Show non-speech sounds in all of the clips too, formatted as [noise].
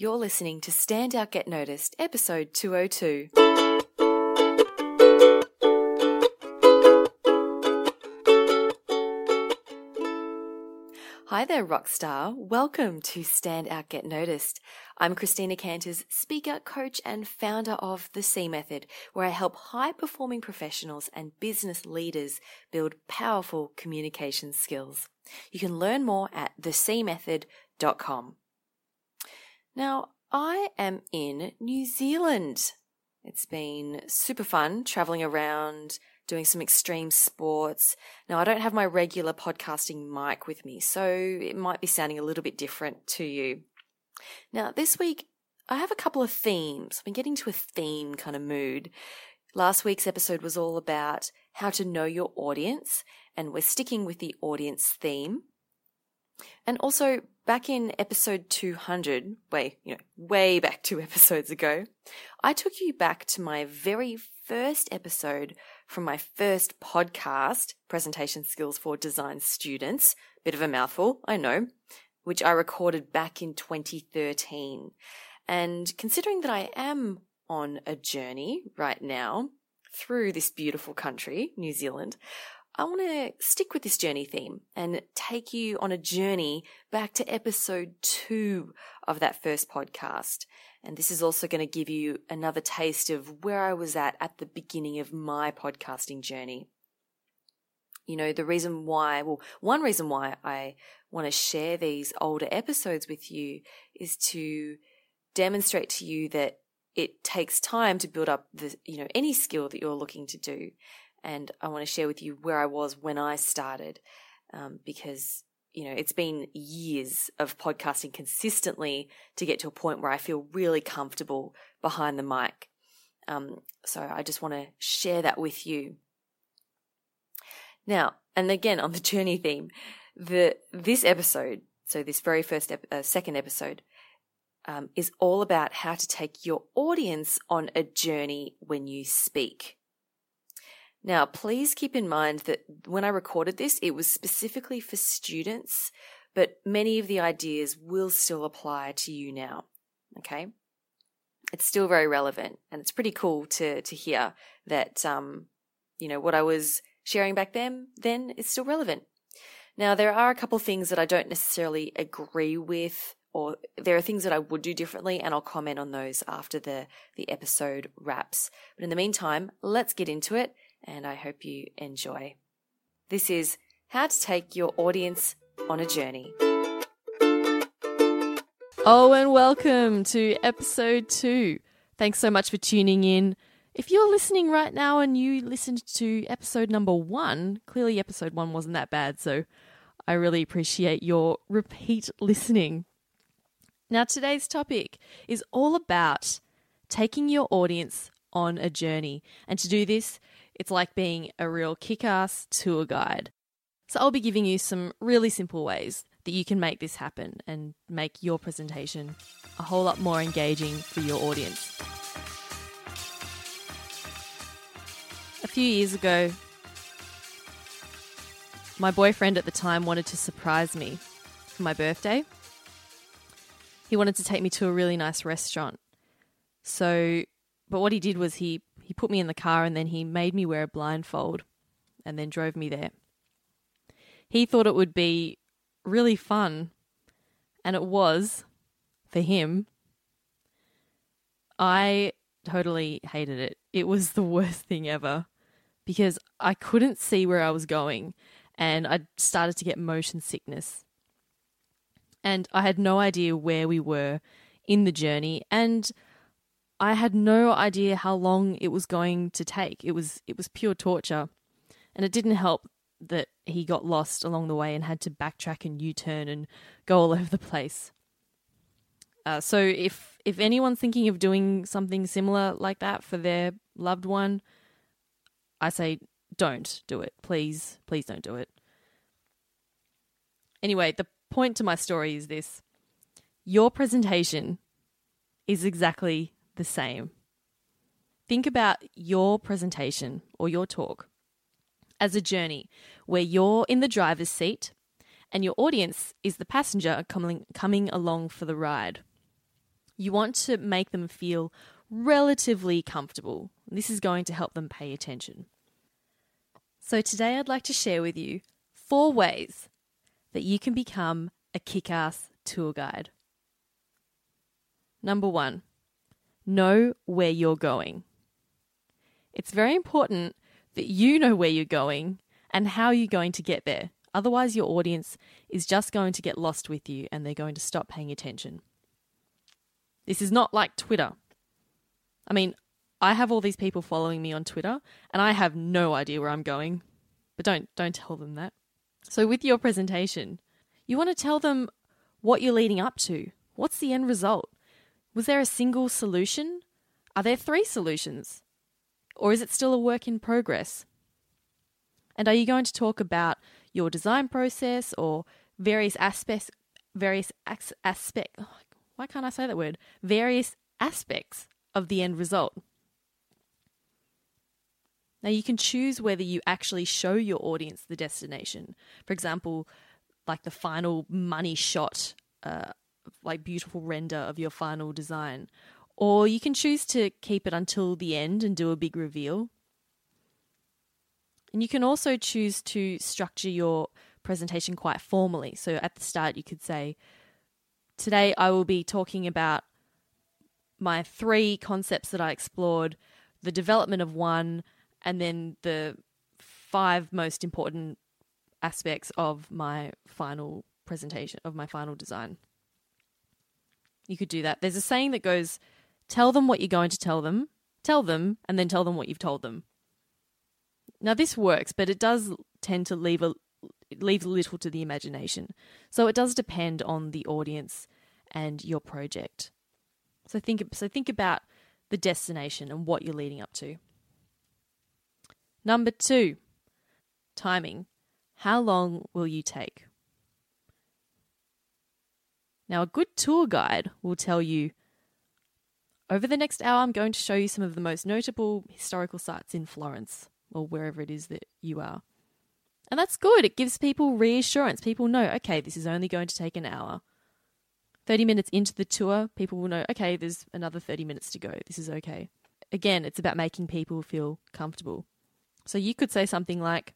You're listening to Stand Out Get Noticed, episode 202. Hi there, Rockstar. Welcome to Stand Out Get Noticed. I'm Christina Canters, speaker, coach, and founder of The C Method, where I help high performing professionals and business leaders build powerful communication skills. You can learn more at thecmethod.com. Now, I am in New Zealand. It's been super fun traveling around, doing some extreme sports. Now, I don't have my regular podcasting mic with me, so it might be sounding a little bit different to you. Now, this week, I have a couple of themes. I've been getting to a theme kind of mood. Last week's episode was all about how to know your audience, and we're sticking with the audience theme. And also, back in episode 200, way, you know, way back two [laughs] episodes ago, I took you back to my very first episode from my first podcast, Presentation Skills for Design Students. Bit of a mouthful, I know, which I recorded back in 2013. And considering that I am on a journey right now through this beautiful country, New Zealand, I want to stick with this journey theme and take you on a journey back to episode two of that first podcast. And this is also going to give you another taste of where I was at at the beginning of my podcasting journey. You know, the reason why, well, one reason why I want to share these older episodes with you is to demonstrate to you that it takes time to build up the, you know, any skill that you're looking to do and I want to share with you where I was when I started, um, because you know it's been years of podcasting consistently to get to a point where I feel really comfortable behind the mic. Um, so I just want to share that with you. Now, and again on the journey theme, the this episode, so this very first ep- uh, second episode, um, is all about how to take your audience on a journey when you speak. Now, please keep in mind that when I recorded this, it was specifically for students, but many of the ideas will still apply to you now. Okay. It's still very relevant and it's pretty cool to, to hear that, um, you know, what I was sharing back then, then is still relevant. Now, there are a couple things that I don't necessarily agree with or there are things that I would do differently and I'll comment on those after the, the episode wraps. But in the meantime, let's get into it and I hope you enjoy. This is how to take your audience on a journey. Oh, and welcome to episode two. Thanks so much for tuning in. If you're listening right now and you listened to episode number one, clearly episode one wasn't that bad, so I really appreciate your repeat listening. Now, today's topic is all about taking your audience on a journey. And to do this, it's like being a real kick ass tour guide. So, I'll be giving you some really simple ways that you can make this happen and make your presentation a whole lot more engaging for your audience. A few years ago, my boyfriend at the time wanted to surprise me for my birthday. He wanted to take me to a really nice restaurant. So, but what he did was he he put me in the car and then he made me wear a blindfold and then drove me there. He thought it would be really fun, and it was for him. I totally hated it. It was the worst thing ever because I couldn't see where I was going and I started to get motion sickness. And I had no idea where we were in the journey and I had no idea how long it was going to take. It was it was pure torture. And it didn't help that he got lost along the way and had to backtrack and U-turn and go all [laughs] over the place. Uh, so if if anyone's thinking of doing something similar like that for their loved one, I say don't do it. Please, please don't do it. Anyway, the point to my story is this. Your presentation is exactly the same. Think about your presentation or your talk as a journey where you're in the driver's seat and your audience is the passenger coming, coming along for the ride. You want to make them feel relatively comfortable. This is going to help them pay attention. So, today I'd like to share with you four ways that you can become a kick ass tour guide. Number one, know where you're going. It's very important that you know where you're going and how you're going to get there. Otherwise, your audience is just going to get lost with you and they're going to stop paying attention. This is not like Twitter. I mean, I have all these people following me on Twitter and I have no idea where I'm going. But don't don't tell them that. So with your presentation, you want to tell them what you're leading up to. What's the end result? Was there a single solution? Are there three solutions? Or is it still a work in progress? And are you going to talk about your design process or various aspects various aspect oh, why can't I say that word? Various aspects of the end result. Now, you can choose whether you actually show your audience the destination. For example, like the final money shot, uh, like beautiful render of your final design. Or you can choose to keep it until the end and do a big reveal. And you can also choose to structure your presentation quite formally. So at the start, you could say, Today, I will be talking about my three concepts that I explored, the development of one, and then the five most important aspects of my final presentation, of my final design. You could do that. There's a saying that goes, tell them what you're going to tell them, tell them, and then tell them what you've told them. Now, this works, but it does tend to leave a it leaves little to the imagination. So it does depend on the audience and your project. So think so think about the destination and what you're leading up to. Number 2, timing. How long will you take? Now, a good tour guide will tell you over the next hour, I'm going to show you some of the most notable historical sites in Florence or wherever it is that you are. And that's good. It gives people reassurance. People know, okay, this is only going to take an hour. 30 minutes into the tour, people will know, okay, there's another 30 minutes to go. This is okay. Again, it's about making people feel comfortable. So you could say something like,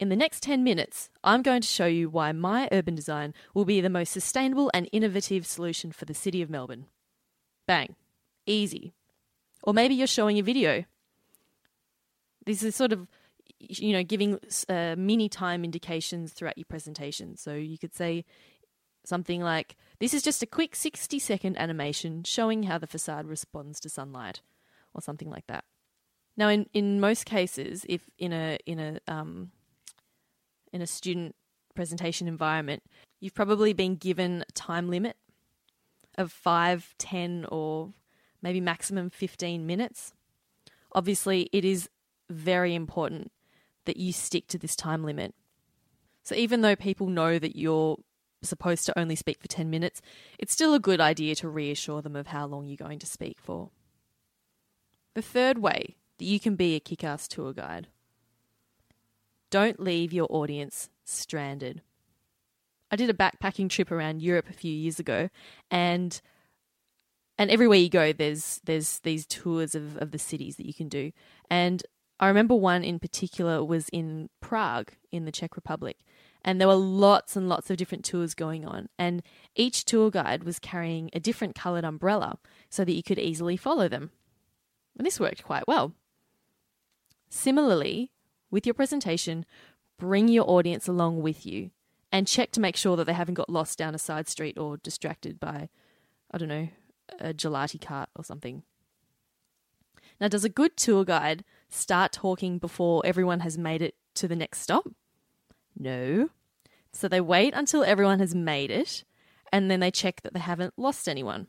in the next 10 minutes, I'm going to show you why my urban design will be the most sustainable and innovative solution for the city of Melbourne. Bang. Easy. Or maybe you're showing a video. This is sort of you know, giving uh, mini time indications throughout your presentation. So you could say something like, This is just a quick 60 second animation showing how the facade responds to sunlight, or something like that. Now, in, in most cases, if in a in a um, in a student presentation environment, you've probably been given a time limit of five, ten, or maybe maximum 15 minutes. Obviously, it is very important that you stick to this time limit. So even though people know that you're supposed to only speak for 10 minutes, it's still a good idea to reassure them of how long you're going to speak for. The third way that you can be a kick ass tour guide don't leave your audience stranded. I did a backpacking trip around Europe a few years ago and and everywhere you go there's there's these tours of, of the cities that you can do. And I remember one in particular was in Prague in the Czech Republic. And there were lots and lots of different tours going on. And each tour guide was carrying a different coloured umbrella so that you could easily follow them. And this worked quite well. Similarly, with your presentation, bring your audience along with you and check to make sure that they haven't got lost down a side street or distracted by, I don't know, a gelati cart or something. Now, does a good tour guide start talking before everyone has made it to the next stop? No. So they wait until everyone has made it and then they check that they haven't lost anyone.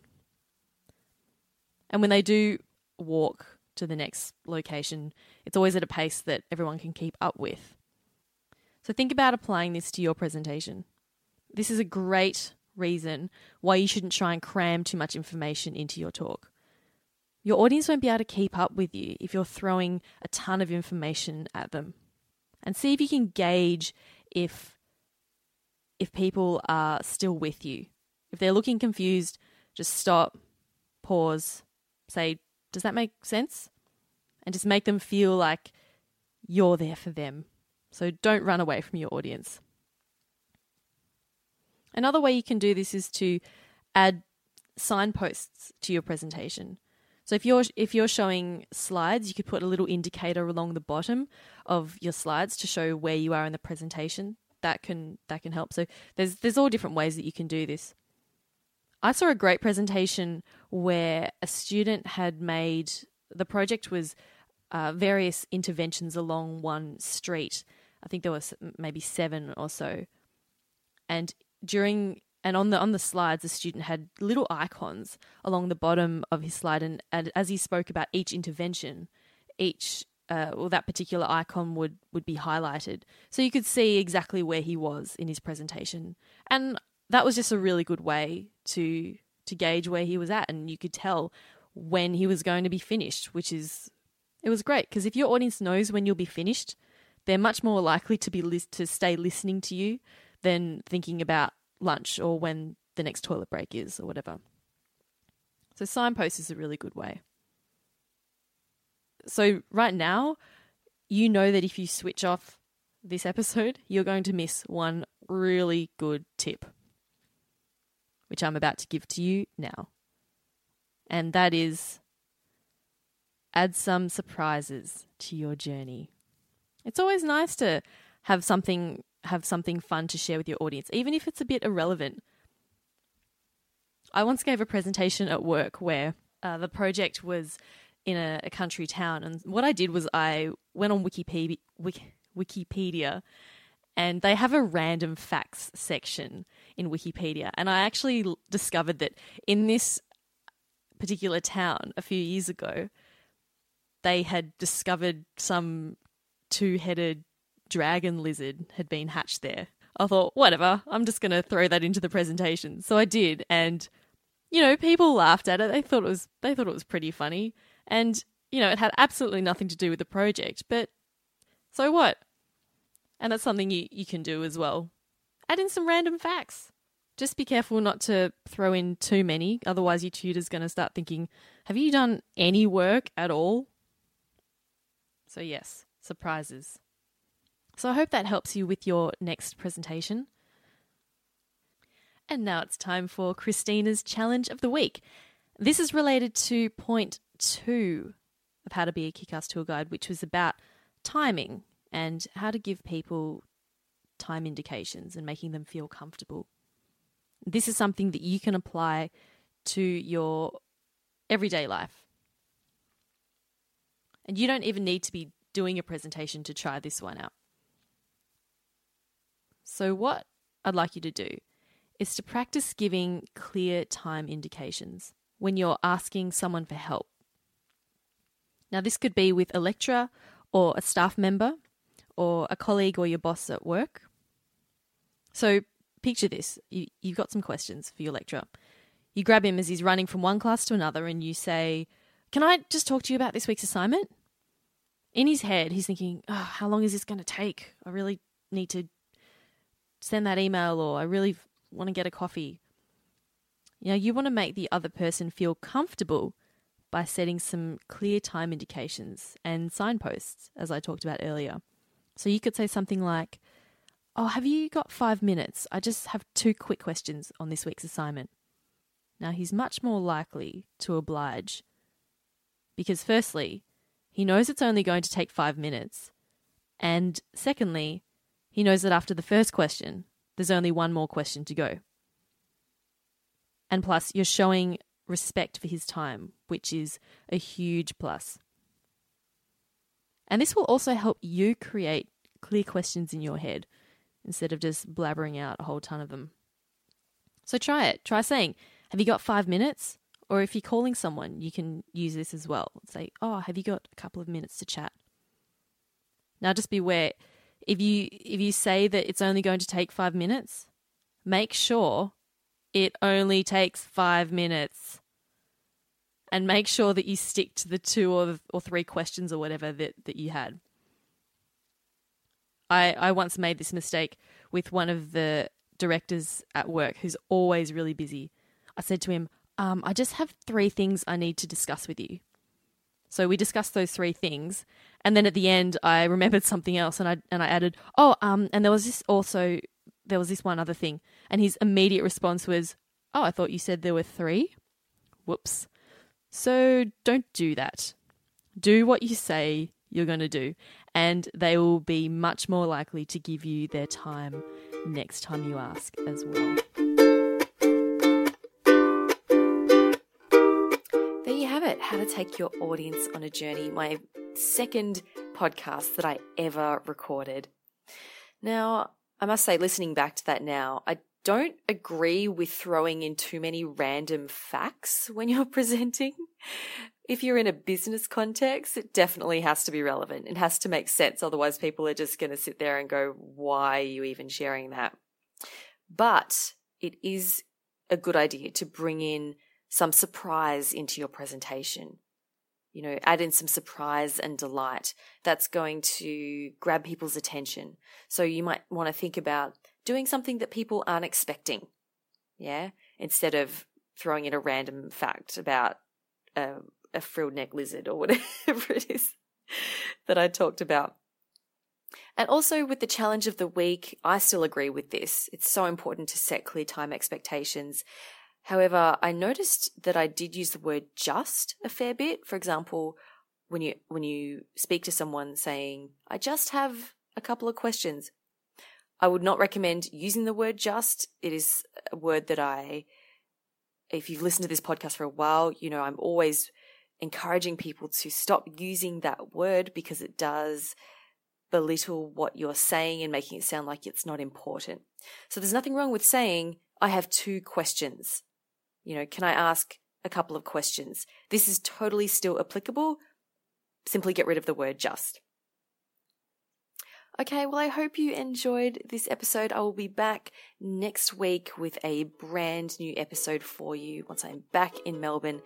And when they do walk to the next location, it's always at a pace that everyone can keep up with. So think about applying this to your presentation. This is a great reason why you shouldn't try and cram too much information into your talk. Your audience won't be able to keep up with you if you're throwing a ton of information at them. And see if you can gauge if if people are still with you. If they're looking confused, just stop, pause, say, Does that make sense? And just make them feel like you're there for them. So don't run away from your audience. Another way you can do this is to add signposts to your presentation. So if you're if you're showing slides, you could put a little indicator along the bottom of your slides to show where you are in the presentation. That can that can help. So there's there's all different ways that you can do this. I saw a great presentation where a student had made the project was uh, various interventions along one street. I think there was maybe seven or so, and during and on the on the slides, the student had little icons along the bottom of his slide, and, and as he spoke about each intervention, each uh, well that particular icon would would be highlighted, so you could see exactly where he was in his presentation, and that was just a really good way to to gauge where he was at, and you could tell when he was going to be finished, which is it was great because if your audience knows when you'll be finished, they're much more likely to be li- to stay listening to you than thinking about lunch or when the next toilet break is or whatever. So signpost is a really good way. So right now, you know that if you switch off this episode, you're going to miss one really good tip, which I'm about to give to you now. And that is add some surprises to your journey. It's always nice to have something have something fun to share with your audience, even if it's a bit irrelevant. I once gave a presentation at work where uh, the project was in a, a, country town, and what I did was I went on Wikipedia, Wikipedia, and they have a random facts section in Wikipedia, and I actually discovered that in this particular town a few years ago, they had discovered some two-headed dragon lizard had been hatched there. I thought, whatever, I'm just going to throw that into the presentation. So I did, and you know, people laughed at it. They thought it was they thought it was pretty funny, and you know, it had absolutely nothing to do with the project. But so what? And that's something you, you can do as well. Add in some random facts. Just be careful not to throw in too many, otherwise your tutor's going to start thinking, "Have you done any work at all?" So yes, surprises. So I hope that helps you with your next presentation. And now it's time for Christina's challenge of the week. This is related to point two of how to be a kick-ass tour guide, which was about timing and how to give people time indications and making them feel comfortable. This is something that you can apply to your everyday life. And you don't even need to be doing a presentation to try this one out. So, what I'd like you to do is to practice giving clear time indications when you're asking someone for help. Now, this could be with a lecturer or a staff member or a colleague or your boss at work. So, picture this you, you've got some questions for your lecturer. You grab him as he's running from one class to another and you say, Can I just talk to you about this week's assignment? In his head, he's thinking, oh, How long is this going to take? I really need to send that email or I really want to get a coffee. You know, you want to make the other person feel comfortable by setting some clear time indications and signposts, as I talked about earlier. So you could say something like, Oh, have you got five minutes? I just have two quick questions on this week's assignment. Now, he's much more likely to oblige because, firstly, he knows it's only going to take five minutes. And secondly, he knows that after the first question, there's only one more question to go. And plus, you're showing respect for his time, which is a huge plus. And this will also help you create clear questions in your head instead of just blabbering out a whole ton of them. So try it. Try saying, Have you got five minutes? Or if you're calling someone, you can use this as well. Say, Oh, have you got a couple of minutes to chat? Now, just beware if you if you say that it's only going to take 5 minutes, make sure it only takes 5 minutes. And make sure that you stick to the two or, or three questions or whatever that, that you had. I, I once made this mistake with one of the directors at work who's always really busy. I said to him, um, I just have three things I need to discuss with you. So we discussed those three things, and then at the end, I [laughs] remembered something else, and I and I added, "Oh, um, and there was this also, there was this one other thing," and his immediate response was, "Oh, I thought you said there were three. Whoops. So don't do that. Do what you say you're going to do, and they will be much more likely to give you their time next time you ask as well." There you have it. How to take your audience on a journey. My second podcast that I ever recorded. Now, I must say, listening back to that now, I don't agree with throwing in too many random facts when you're [laughs] presenting. If you're in a business context, it definitely has to be relevant. It has to make sense. Otherwise, people are just going to sit there and go, why are you even sharing that? But it is a good idea to bring in some surprise into your presentation. You know, add in some surprise and delight that's going to grab people's attention. So you might want to think about doing something that people aren't expecting. Yeah. Instead of throwing in a random fact about a, a frilled neck lizard or [laughs] whatever it is that I talked about. And also with the challenge of the week, I still agree with this. It's so important to set clear time expectations However, I noticed that I did use the word just a fair bit. For example, when you when you speak to someone saying, "I just have a couple of questions," I would not recommend using the word just. It is a word that I if you've listened to this podcast for a while, you know, I'm always encouraging people to stop using that word because it does belittle what you're saying and making it sound like it's not important. So there's nothing wrong with saying, I have two questions. You know, can I ask a couple of questions? This is totally still applicable. Simply get rid of the word just. Okay, well, I hope you enjoyed this episode. I will be back next week with a brand new episode for you once I'm back in Melbourne.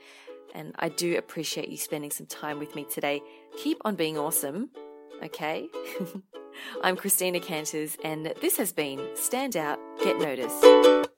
And I do appreciate you spending some time with me today. Keep on being awesome, okay? [laughs] I'm Christina Canters, and this has been Stand Out, Get Noticed.